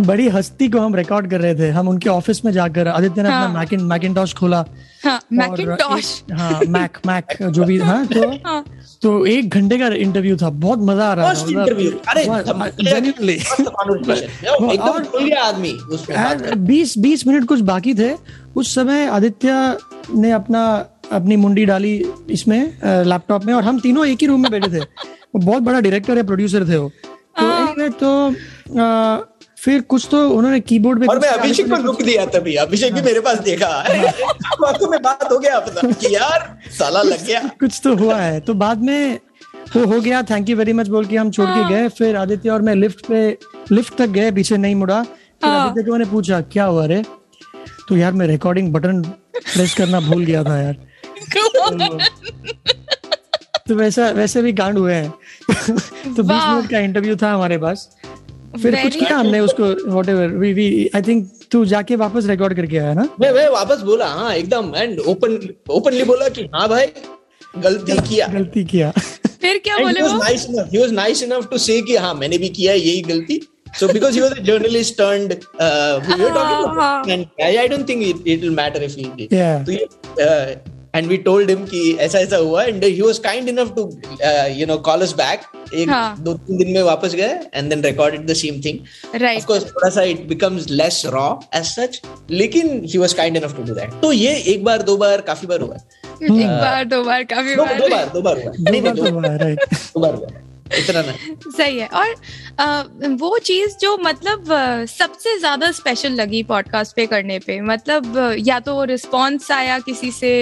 बड़ी हस्ती को हम रिकॉर्ड कर रहे थे। हम उनके ऑफ़िस में जाकर आदित्य ने अपना हाँ। मैकिन मैकिनटॉश खोला। हाँ मैकिनटॉश हाँ मैक मैक जो भी हाँ तो हाँ। तो एक घंटे का इंटरव्यू था। बहुत मज़ा आ रहा था। interview. अरे। बीस बीस मिनट कुछ बाकी थे। उस समय आदित्य ने अपना अपनी मुंडी डाली इसमें लैपटॉप में और हम तीनों एक ही रूम में बैठे थे। वो बहुत बड़ा डायरेक्टर है प्रोड्यूसर थे वो। तो तो आ, फिर कुछ तो उन्होंने कीबोर्ड पे और मैं अभिषेक को लुक दिया तभी। अभिषेक भी मेरे पास देखा। आँखों में बात हो गया अपना कि यार साला लग गया। कुछ तो हुआ है। तो बाद में वो हो गया। थैंक यू वेरी मच बोल के हम छोड़ के गए। फिर आदित्य और मैं लिफ्ट पे लिफ्ट तक गए पीछे नहीं मुड़ा। फिर आदित्य को मैंने पूछा क्या हुआ रे? तो यार मैं रिकॉर्डिंग बटन प्रेस करना भूल गया था यार। तो वैसा वैसे भी कांड हुए हैं। तो बीस मिनट का इंटरव्यू था हमारे पास। फिर कुछ किया हमने उसको whatever we we I think तू जाके वापस रिकॉर्ड करके आया ना मैं मैं वापस बोला हाँ एकदम एंड ओपन ओपनली बोला कि हाँ भाई गलती किया गलती किया फिर क्या बोले वो nice enough. He was nice enough to say कि हाँ मैंने भी किया यही गलती. So because he was a journalist turned, uh, we were talking हाँ, about, and I, I don't think it it will matter if he did. Yeah. तो ये, uh, and we told him कि ऐसा ऐसा हुआ and he was kind enough to uh, you know call us back. एक हाँ. दो तीन दिन में वापस गए and then recorded the same thing right of course थोड़ा सा it becomes less raw as such लेकिन he was kind enough to do that तो ये एक बार दो बार काफ़ी बार हुआ है. एक बार दो बार काफ़ी दो, बार दो बार दो बार हुआ है. दो नहीं बार नहीं तो हुआ राइट दो बार हुआ है. इतना ना। सही है। और अ, वो चीज़ जो मतलब सबसे ज़्यादा स्पेशल लगी पॉडकास्ट पे करने पे मतलब या तो रिस्पॉन्स आया किसी से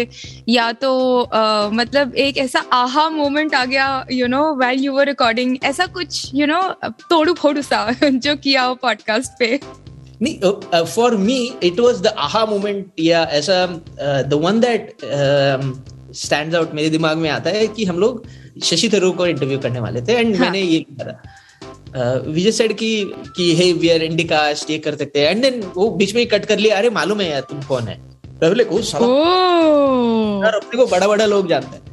या तो अ, मतलब एक ऐसा आहा मोमेंट आ गया you know well you were recording ऐसा कुछ यू नो तोड़ू फोड़ू सा जो किया हो पॉडकास्ट पे। नहीं for me it was the aha moment या ऐसा the one that stands out मेरे दिमाग में आता है कि हम लोग शशि थरूर को इंटरव्यू करने वाले थे एंड हाँ. मैंने ये करा। विजय सेड की कि हे वी आर इंडिकास्ट ये कर सकते हैं। एंड देन वो बीच में ही कट कर लिया। अरे मालूम है यार तुम कौन है? बोले ओ यार अपने को बड़ा बड़ा लोग जानते हैं।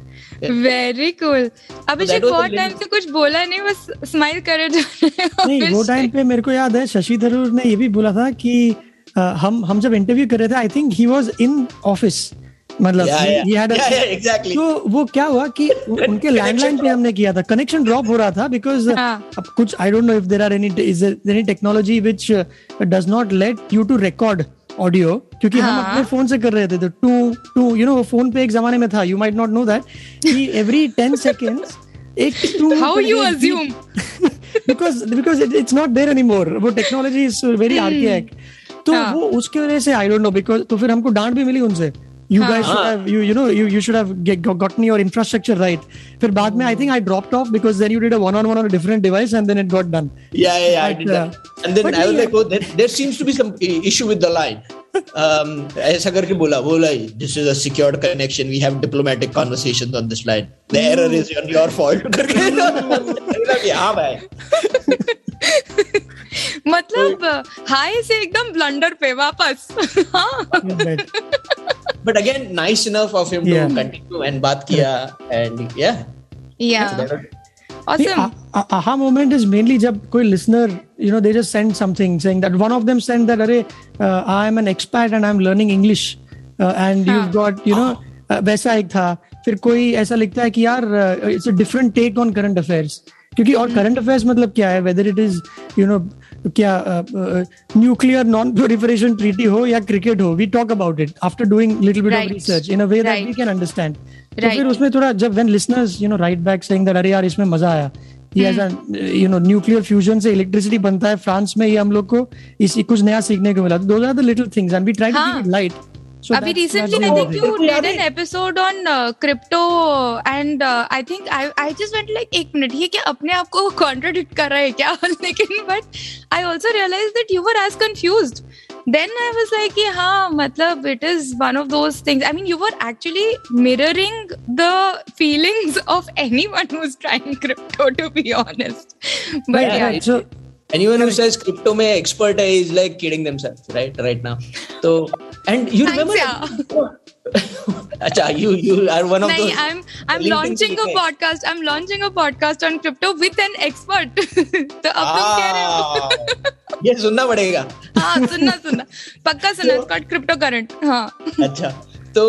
वेरी कूल अभिषेक बहुत टाइम से कुछ बोला नहीं बस स्माइल करे रहे नहीं वो टाइम पे मेरे को याद है शशि थरूर ने ये भी बोला था कि हम हम जब इंटरव्यू कर रहे थे I think he was in office मतलब Yeah, yeah. he had a- Yeah, yeah, exactly. तो वो क्या हुआ कि उनके लैंडलाइन पे हमने किया था कनेक्शन ड्रॉप हो रहा था बिकॉज़ हाँ. अब कुछ I don't know if there are any is any technology which does not let you to record audio क्योंकि हम हाँ. अपने फ़ोन से कर रहे थे तो to to you know phone पे एक जमाने में था you might not know that कि एवरी टेन सेकेंड्स एक to how you assume because because it's not there anymore वो टेक्नोलॉजी इज़ वेरी आर्कियाक तो हाँ. वो उसके वजह से आई डोंट नो बिकॉज़ तो फिर हमको डांट भी मिली उनसे यू हाँ. Guys should have you you know you you should have gotten your infrastructure right फिर बाद में I think I dropped off because then you did a one on one on a different device and then it got done Yeah, yeah, yeah, I But, did that. uh, And then but I was yeah. like, oh, there, there seems to be some i- issue with the line. Um, ऐसा करके बोला बोला this is a secured connection. We have diplomatic conversations on this line. The error is on your fault. करके बोला कि हाँ भाई. मतलब हाय से एकदम ब्लंडर पे वापस। But again nice enough of him to continue and बात किया एंड या या मोमेंट इज़ मेनली जब कोई listener you know they just send something saying that one of them send that अरे I am an expired and I am learning English and you got you know वैसा एक था। फिर कोई ऐसा लिखता है कि यार it's a different take on current affairs क्योंकि और हम्म। करंट अफेयर्स मतलब क्या है? Whether it is you know क्या न्यूक्लियर नॉन प्रोलिफरेशन ट्रीटी हो या क्रिकेट हो we talk about it after doing little bit of research in a way that we can understand तो फिर उसमें थोड़ा जब when listeners you know write back saying that अरे यार इसमें मज़ा आया. ये नो न्यूक्लियर फ्यूजन से इलेक्ट्रिसिटी बनता है फ्रांस में ये हम लोग को इसी कुछ नया सीखने को मिला। Those are the little things and we try to हाँ. इट लाइट अभी recently I think you did an episode on uh, crypto and uh, I think I I just went like एक मिनट ये क्या अपने आप को contradict कर रहा है क्या लेकिन but I also realized that you were as confused then I was like कि हाँ मतलब it is one of those things I mean you were actually mirroring the feelings of anyone who's trying crypto to be honest but Yeah, yeah, right. so Anyone who says crypto में expert है is like kidding themselves, right? Right now. So and you Thanks, remember? अच्छा, you you are one of नहीं, those. I'm I'm launching a podcast. I'm launching a podcast on crypto with an expert. तो अब तुम कह रहे हो Ah, ये सुनना पड़ेगा हाँ सुनना सुनना पक्का सुनना इसका क्रिप्टो करंट हाँ अच्छा तो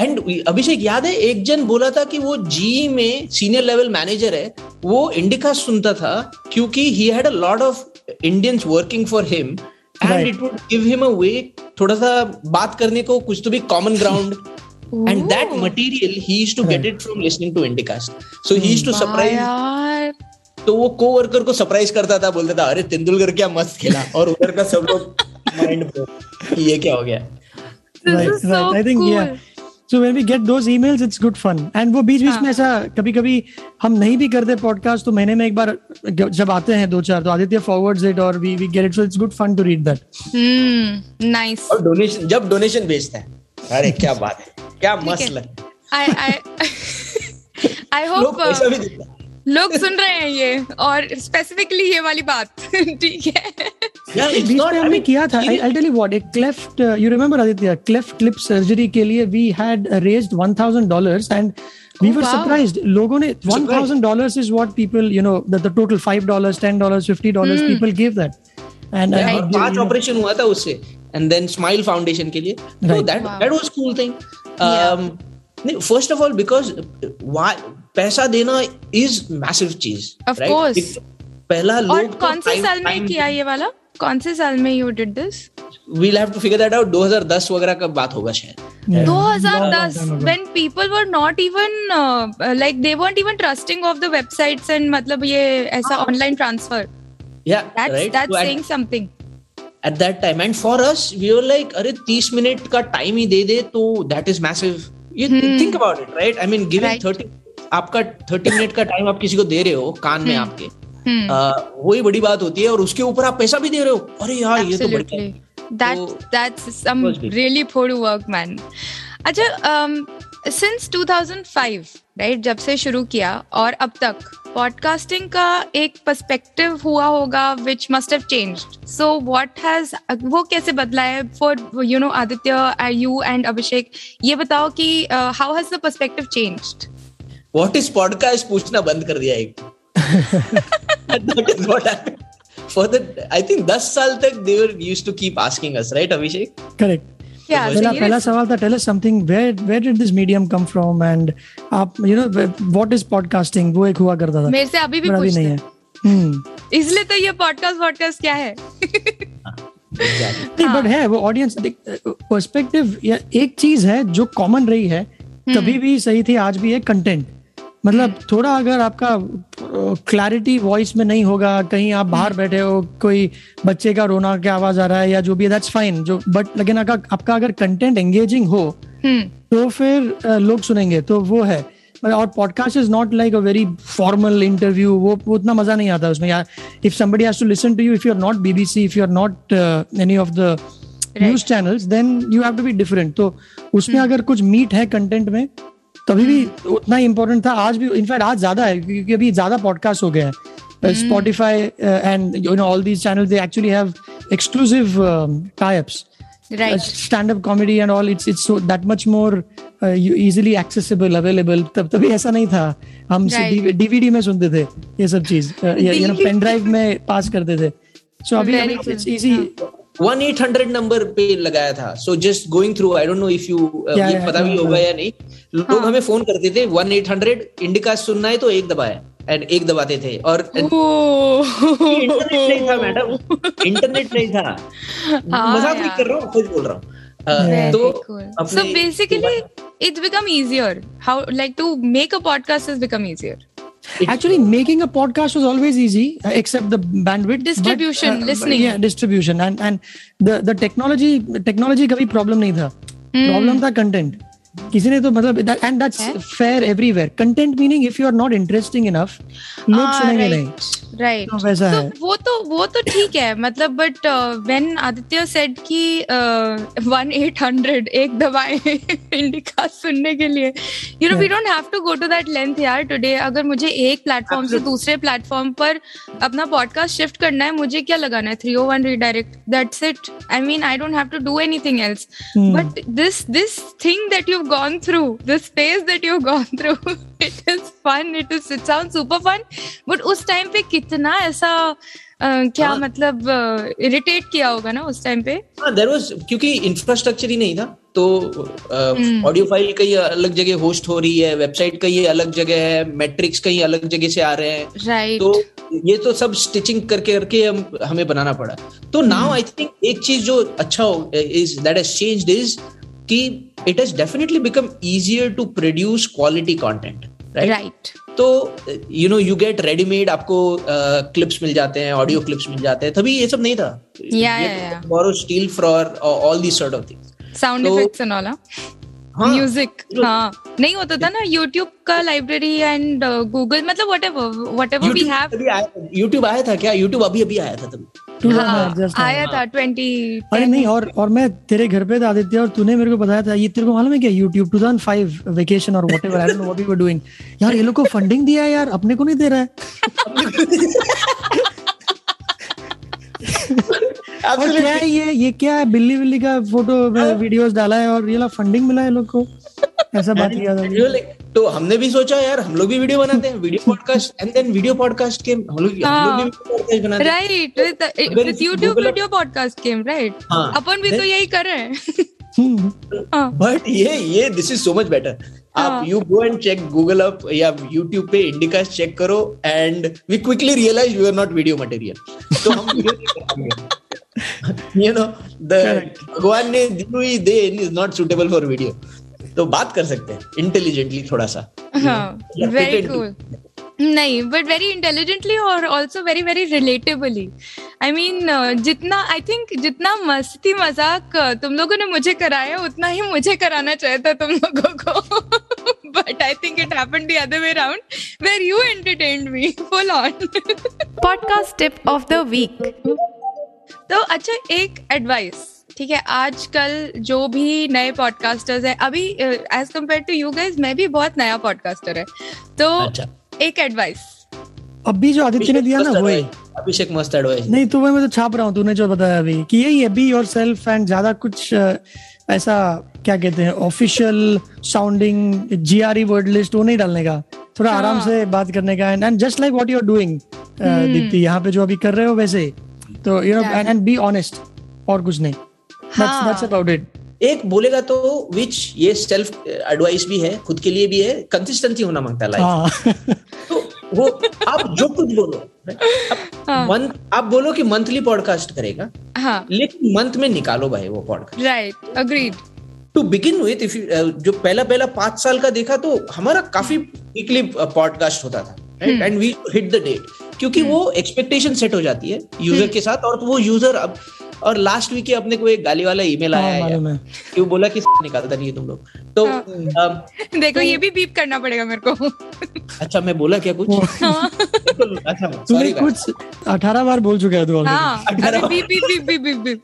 एंड अभिषेक याद है एक जन बोला था कि वो जी में सीनियर लेवल मैनेजर है वो इंडिका सुनता था क्योंकि he had a lot of Indians working for him and. It would give him a way थोड़ा सा बात करने को कुछ तो भी common ground and that material he is to get it from listening to Indicast so he is to surprise तो वो कोवर्कर को सरप्राइज़ करता था बोलता था अरे तेंदुलकर क्या मस्त खेला? और उधर का सब लोग माइंड ये क्या हो गया? Right, right. I think cool. Yeah. So when we get those emails, it's good fun. And वो बीच बीच हाँ. में ऐसा कभी कभी हम नहीं भी करते पॉडकास्ट तो महीने में एक बार जब आते हैं दो चार तो आदित्य फॉरवर्ड्स इट और we we get it so it's good fun to read that hmm nice और डोनेशन जब डोनेशन भेजते हैं अरे क्या बात है क्या मस्त है। है आई आई आई होप पैसा भी देते हैं लोग सुन रहे हैं ये और स्पेसिफिकली ये वाली बात ठीक है? बीच में हमने किया था आई टेल यू व्हाट एक cleft you remember Aditya cleft clip surgery के लिए we had raised 1000 dollars and we were wow. Surprised लोगों ने 1000 dollars is what people you know the total 5 dollars 10 dollars 50 dollars people give that and और पाँच operation हुआ था उससे and then smile foundation के लिए। That that was cool thing Yeah. नहीं फ़र्स्ट ऑफ़ ऑल बिकॉज़ पैसा देना इज़ मैसिव चीज़ Of course. पहला लोग तो कौन से साल में किया ये वाला कौन से साल में you did this we'll have to figure that out 2010 वगैरह का बात होगा शायद 2010 when people were not even uh, uh, like they weren't even trusting of the websites and मतलब ये ऐसा online transfer yeah that's right that's So saying at- something at that time and for us we were like अरे 30 minute का time ही दे दे तो that is massive ये think about it right I mean giving thirty आपका thirty minute का time आप किसी को दे रहे हो कान में hmm. आपके uh, वही बड़ी बात होती है और उसके ऊपर आप पैसा भी दे रहे हो। अरे यार ये तो बड़ी That, तो that's some really work, man. अच्छा um, सिंस 2005 राइट जब से शुरू किया और अब तक पॉडकास्टिंग का एक पर्सपेक्टिव हुआ होगा which must have changed so what has वो कैसे बदला है for you know Aditya you and Abhishek? ये बताओ कि how has the perspective changed what is podcast पूछना बंद कर दिया एक। फॉर द आई थिंक 10 साल तक they were used to keep asking us right Abhishek? Correct yeah पहला serious? पहला सवाल था tell us something where where did this medium come from and आप you know what is podcasting वो एक हुआ करता था। मेरे से अभी भी पूछते नहीं है। हम्म। इसलिए तो ये पॉडकास्ट पॉडकास्ट क्या है? नहीं बट है। वो ऑडियंस पर्सपेक्टिव या एक चीज़ है जो कॉमन रही है कभी भी सही थी आज भी है कंटेंट मतलब थोड़ा अगर आपका क्लैरिटी वॉइस में नहीं होगा कहीं आप बाहर बैठे हो कोई बच्चे का रोना की आवाज़ आ रहा है या जो भी दैट्स फाइन जो बट लेकिन अगर आपका अगर कंटेंट एंगेजिंग हो हम्म तो फिर लोग सुनेंगे तो वो है। और podcast is not like a very formal interview वो वो उतना मज़ा नहीं आता उसमें। यार if somebody has to listen to you if you are not BBC if you are not any of the news channels then you have to be different तो उसमें अगर कुछ मीट है कंटेंट में तभी भी उतना ही इंपॉर्टेंट था। आज भी इनफैक्ट आज ज़्यादा है क्योंकि अभी ज़्यादा पॉडकास्ट हो गया है। Spotify and you know all these channels they actually have exclusive types right stand up comedy and all it's it's so that much more uh, easily accessible available तब तभी ऐसा नहीं था। हम Right. डीवीडी में सुनते थे ये सब चीज़। यू नो पेन ड्राइव में पास करते थे। सो अभी Very it's easy one eight hundred number पे लगाया था। So just going through I don't know if you ये पता भी होगा या नहीं। लोग हमें फ़ोन करते थे वन एट हंड्रेड इंडिका सुनना है तो एक दबाया एंड एक दबाते थे। और इंटरनेट नहीं था मैडम इंटरनेट नहीं था। मज़ाक नहीं कर रहा हूँ खुद बोल रहा हूँ। अ, तो cool. अपने- So basically, it's become easier. How like to make a podcast has become easier. Actually, making a podcast was always easy, uh, except the bandwidth. but, Distribution, listening. Yeah, distribution, and and the the technology technology कभी problem नहीं था. Problem था content. किसी ने तो मतलब that, and that's है? fair everywhere. Content meaning if you are not interesting enough, लोग Ah, सुनेंगे right. Right. तो वैसा तो है. वो तो वो तो ठीक है मतलब बट व्हेन आदित्य सेड कि वन एट हंड्रेड एक दबाए इंडिका सुनने के लिए you know we don't have to go to that length यार टुडे अगर मुझे एक प्लेटफॉर्म से दूसरे प्लेटफॉर्म पर अपना पॉडकास्ट शिफ्ट करना है मुझे क्या लगाना है? Three O one redirect that's it I mean I don't have to do anything else but this this thing that you gone through this phase that you gone through it is fun it is it sound super fun but उस time पे कितना ऐसा अ, क्या हाँ। मतलब irritate किया होगा ना उस टाइम पे? हाँ देर वॉज़ क्योंकि इंफ्रास्ट्रक्चर ही नहीं था तो। ऑडियो फ़ाइल कहीं अलग जगह होस्ट हो रही है वेबसाइट कहीं अलग जगह है मैट्रिक्स कहीं अलग जगह से आ रहे हैं। राइट तो ये तो सब स्टिचिंग करके करके हम हमें बनाना पड़ा। तो नाउ आई थिंक एक चीज़ जो अच्छा हो is that has changed is कि it has definitely become easier to produce quality content right right तो you know you get readymade आपको क्लिप्स uh, मिल जाते हैं ऑडियो क्लिप्स मिल जाते हैं। तभी ये सब नहीं था. Borrow steal for all the sort of things sound effects and all हाँ म्यूज़िक हाँ। नहीं होता था ना यूट्यूब का लाइब्रेरी एंड गूगल मतलब whatever whatever we have YouTube आया यूट्यूब आया था क्या? यूट्यूब अभी अभी आया था तभी। हाँ. आया था ट्वेंटी अरे नहीं और और मैं तेरे घर पे था आदित्य और तूने मेरे को बताया था ये तेरे को मालूम है क्या YouTube 2005 वेकेशन और whatever I don't know what you were doing यार ये लोग को फंडिंग दिया है यार अपने को नहीं दे रहा है। और क्या है ये ये क्या है बिल्ली बिल्ली का फ़ोटो वीडियोस डाला है और ये फंडिंग मिला है लोग को। ऐसा बात किया था तो हमने भी सोचा यार हम लोग भी वीडियो बनाते हैं video podcast and then video podcast के हम लोग हम लोग भी पॉडकास्ट बनाते हैं। Right with YouTube video podcast came right हाँ, अपन भी तो यही कर रहे हैं। हम्म, हाँ, बट ये ये this is so much better आप you go and check Google up या यूट्यूब पे इंडिकास्ट चेक करो and we quickly realise we are not video material तो हम you know the भगवान ने दी हुई then is not suitable for video तो बात कर सकते हैं इंटेलिजेंटली थोड़ा सा। हाँ वेरी pretend कूल नहीं बट वेरी इंटेलिजेंटली और also very very relatably I mean जितना आई थिंक जितना मस्ती मज़ाक uh, तुम लोगों ने मुझे कराया उतना ही मुझे कराना चाहिए था तुम लोगों को। But I think it happened the other way around where you entertained me full on podcast tip of the week तो अच्छा एक एडवाइस ठीक है आजकल जो भी नए पॉडकास्टर्स है अभी as compare to you guys मैं भी बहुत नया पॉडकास्टर है तो अच्छा एक एडवाइस अभी जो आदित्य ने दिया ना वही अभिषेक मस्त एडवाइस नहीं तो वही मैं तो छाप रहा हूँ तूने जो बताया अभी कि यही है बी योर सेल्फ एंड ज़्यादा कुछ ऐसा क्या कहते हैं official sounding GRE word list वो नहीं डालने का थोड़ा हाँ। आराम से बात करने का and and just like what you are doing. Deepti यहाँ पे जो अभी कर रहे हो वैसे तो you know. And be honest और कुछ नहीं हाँ। दैट्स अबाउट इट एक बोलेगा तो विच ये सेल्फ एडवाइस भी है खुद के लिए भी है कंसिस्टेंसी होना माँगता है लाइफ हाँ। तो वो आप जो कुछ बोलो हाँ। मंथ आप बोलो कि मंथली पॉडकास्ट करेगा हाँ। लेकिन मंथ में निकालो भाई वो podcast right agreed to begin with if जो पहला पहला पाँच साल का देखा तो हमारा काफ़ी वीकली पॉडकास्ट होता था हम्म। And we hit the date क्योंकि वो एक्सपेक्टेशन सेट हो जाती है यूज़र हम्म। के साथ और वो यूज़र अब और लास्ट वीक ही अपने को एक गाली वाला ईमेल हाँ, आया है मालूम कि वो बोला कि निकालता नहीं है तुम लोग। तो हाँ। अम, देखो ये भी बीप करना पड़ेगा मेरे को। अच्छा मैं बोला क्या कुछ? हाँ। अच्छा तूने सॉरी कुछ अठारह बार बोल चुका है तू ऑलरेडी हाँ beep beep beep beep beep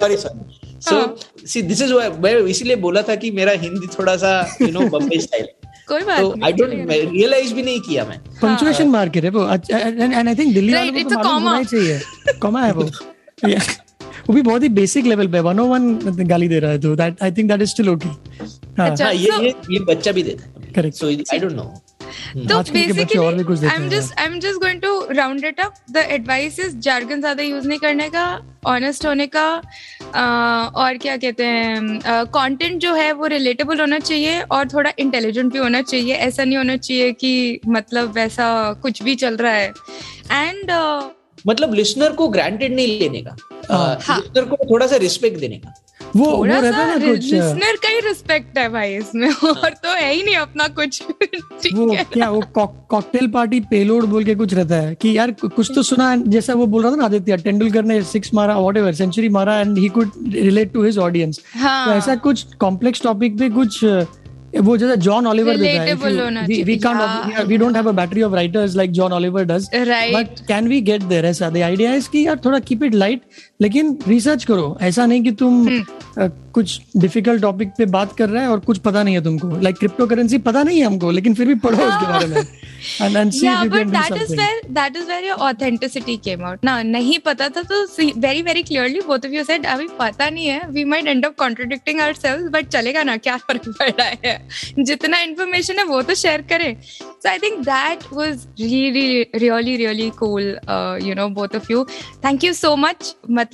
sorry sorry so see this is मैं इसीलिए बोला था कि मेरा हिंदी थोड़ा सा यू नो बम्बई स्टाइल कोई बात तो नहीं आई डोंट रियलाइज़ भी नहीं किया मैं। पंक्चुएशन मार के रे वो। एंड आई थिंक दिल्ली वालों को तो होना चाहिए। कॉमा है वो. वो भी बहुत ही बेसिक लेवल पे 101 गाली दे रहा है तो that I think that is still okay अच्छा, हाँ ये ये बच्चा भी देता है। Correct so I don't know तो basically I am just I am just going to round it up the advice is jargon ज़्यादा यूज़ नहीं करने का ऑनेस्ट होने का और क्या कहते हैं कंटेंट जो है वो रिलेटेबल होना चाहिए और थोड़ा इंटेलिजेंट भी होना चाहिए। ऐसा नहीं होना चाहिए कि मतलब वैसा कुछ भी चल रहा है। एंड मतलब लिसनर को ग्रांटेड नहीं लेने का हाँ। लिसनर को थोड़ा सा रिस्पेक्ट देने का वो वो रहता है ना कुछ। लिसनर का ही रिस्पेक्ट है भाई इसमें और तो है ही नहीं अपना कुछ। ठीक वो है। क्या वो कॉकटेल पार्टी पेलोड बोल के कुछ रहता है कि यार कुछ तो सुना है, जैसा वो बोल रहा था ना आदित्य तेंदुलकर ने सिक्स मारा वॉट एवर सेंचुरी मारा and he could relate to his audience हाँ। ऐसा कुछ कॉम्प्लेक्स टॉपिक पे कुछ वो जैसे John Oliver Relatable we can't. We don't have a battery of writers like John Oliver does but can we get there ऐसा the idea is कि यार थोड़ा कीप इट लाइट लेकिन रिसर्च करो। ऐसा नहीं कि तुम आ, कुछ डिफ़िकल्ट टॉपिक पे बात कर रहे हैं और कुछ पता नहीं है तुमको। लाइक क्रिप्टो करेंसी पता नहीं है हमको लेकिन फिर भी पढ़ो उसके बारे में। जितना इन्फॉर्मेशन है वो तो शेयर करें। So I think that was really really cool you know both of you thank you so much मतलब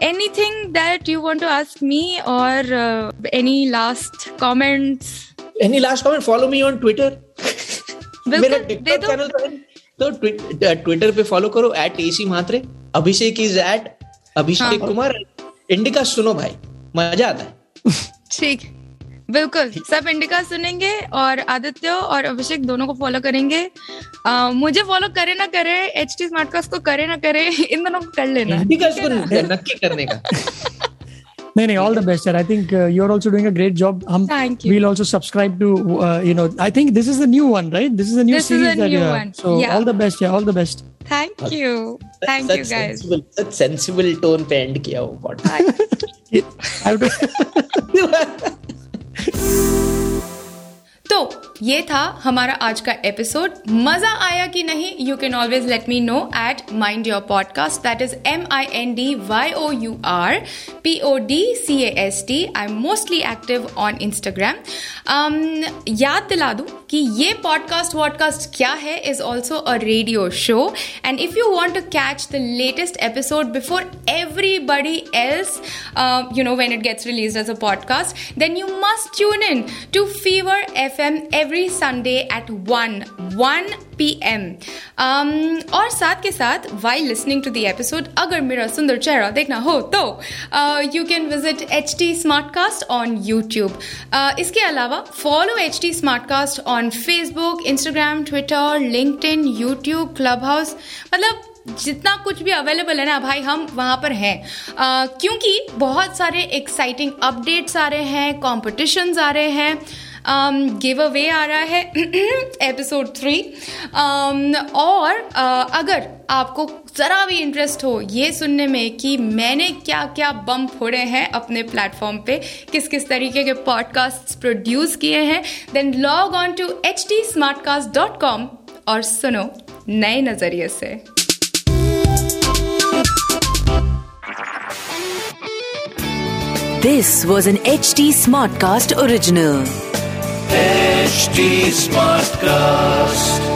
anything that you want to ask me or uh, any last comments? Any last comment follow me on Twitter मेरा TikTok channel तो है तो Twitter पे follow करो at AC Matre Abhishek is at Abhishek. Kumar indica सुनो भाई मज़ा आता है। ठीक। बिल्कुल सब इंडिका सुनेंगे और आदित्य और अभिषेक दोनों को फॉलो करेंगे। अ, मुझे फॉलो करे ना करे एच टी स्मार्टकास्ट को करे ना करे इन दोनों को कर लेना। नक्की करने का। नहीं नहीं ऑल द बेस्ट यार I think you are also doing a great job हम Thank you. we'll also subscribe to uh, you know i think this is the new one right? This is a new This is series a that new you have. one. so Yeah. all the best yeah all the best. Thank you thank you guys sensible such sensible tone पे end किया वो podcast you तो ये था हमारा आज का episode मज़ा आया कि नहीं? You can always let me know at mind your podcast that is M I N D Y O U R P O D C A S T I am mostly active on Instagram याद दिला दूँ कि ये podcast vodcast क्या है is also a radio show and if you want to catch the latest episode before everybody else you know when it gets release as a podcast then you must must in to fever Fever FM every Sunday at 1 1 p.m. Um, और साथ के साथ while listening to the episode, अगर मेरा सुंदर चेहरा देखना हो तो you can visit H T Smartcast on YouTube इसके अलावा follow H T Smartcast on Facebook Instagram Twitter LinkedIn YouTube Clubhouse मतलब जितना कुछ भी अवेलेबल है ना भाई हम वहाँ पर हैं। Uh, क्योंकि बहुत सारे एक्साइटिंग अपडेट्स आ रहे हैं कॉम्पिटिशन्स आ रहे हैं। गिव अवे आ रहा है एपिसोड थ्री और uh, अगर आपको ज़रा भी इंटरेस्ट हो ये सुनने में कि मैंने क्या क्या बम फोड़े हैं अपने प्लेटफॉर्म पे किस किस तरीके के पॉडकास्ट प्रोड्यूस किए हैं then log on to H T Smartcast dot com और सुनो नए नज़रिए से This was an HT Smartcast original. HD Smartcast.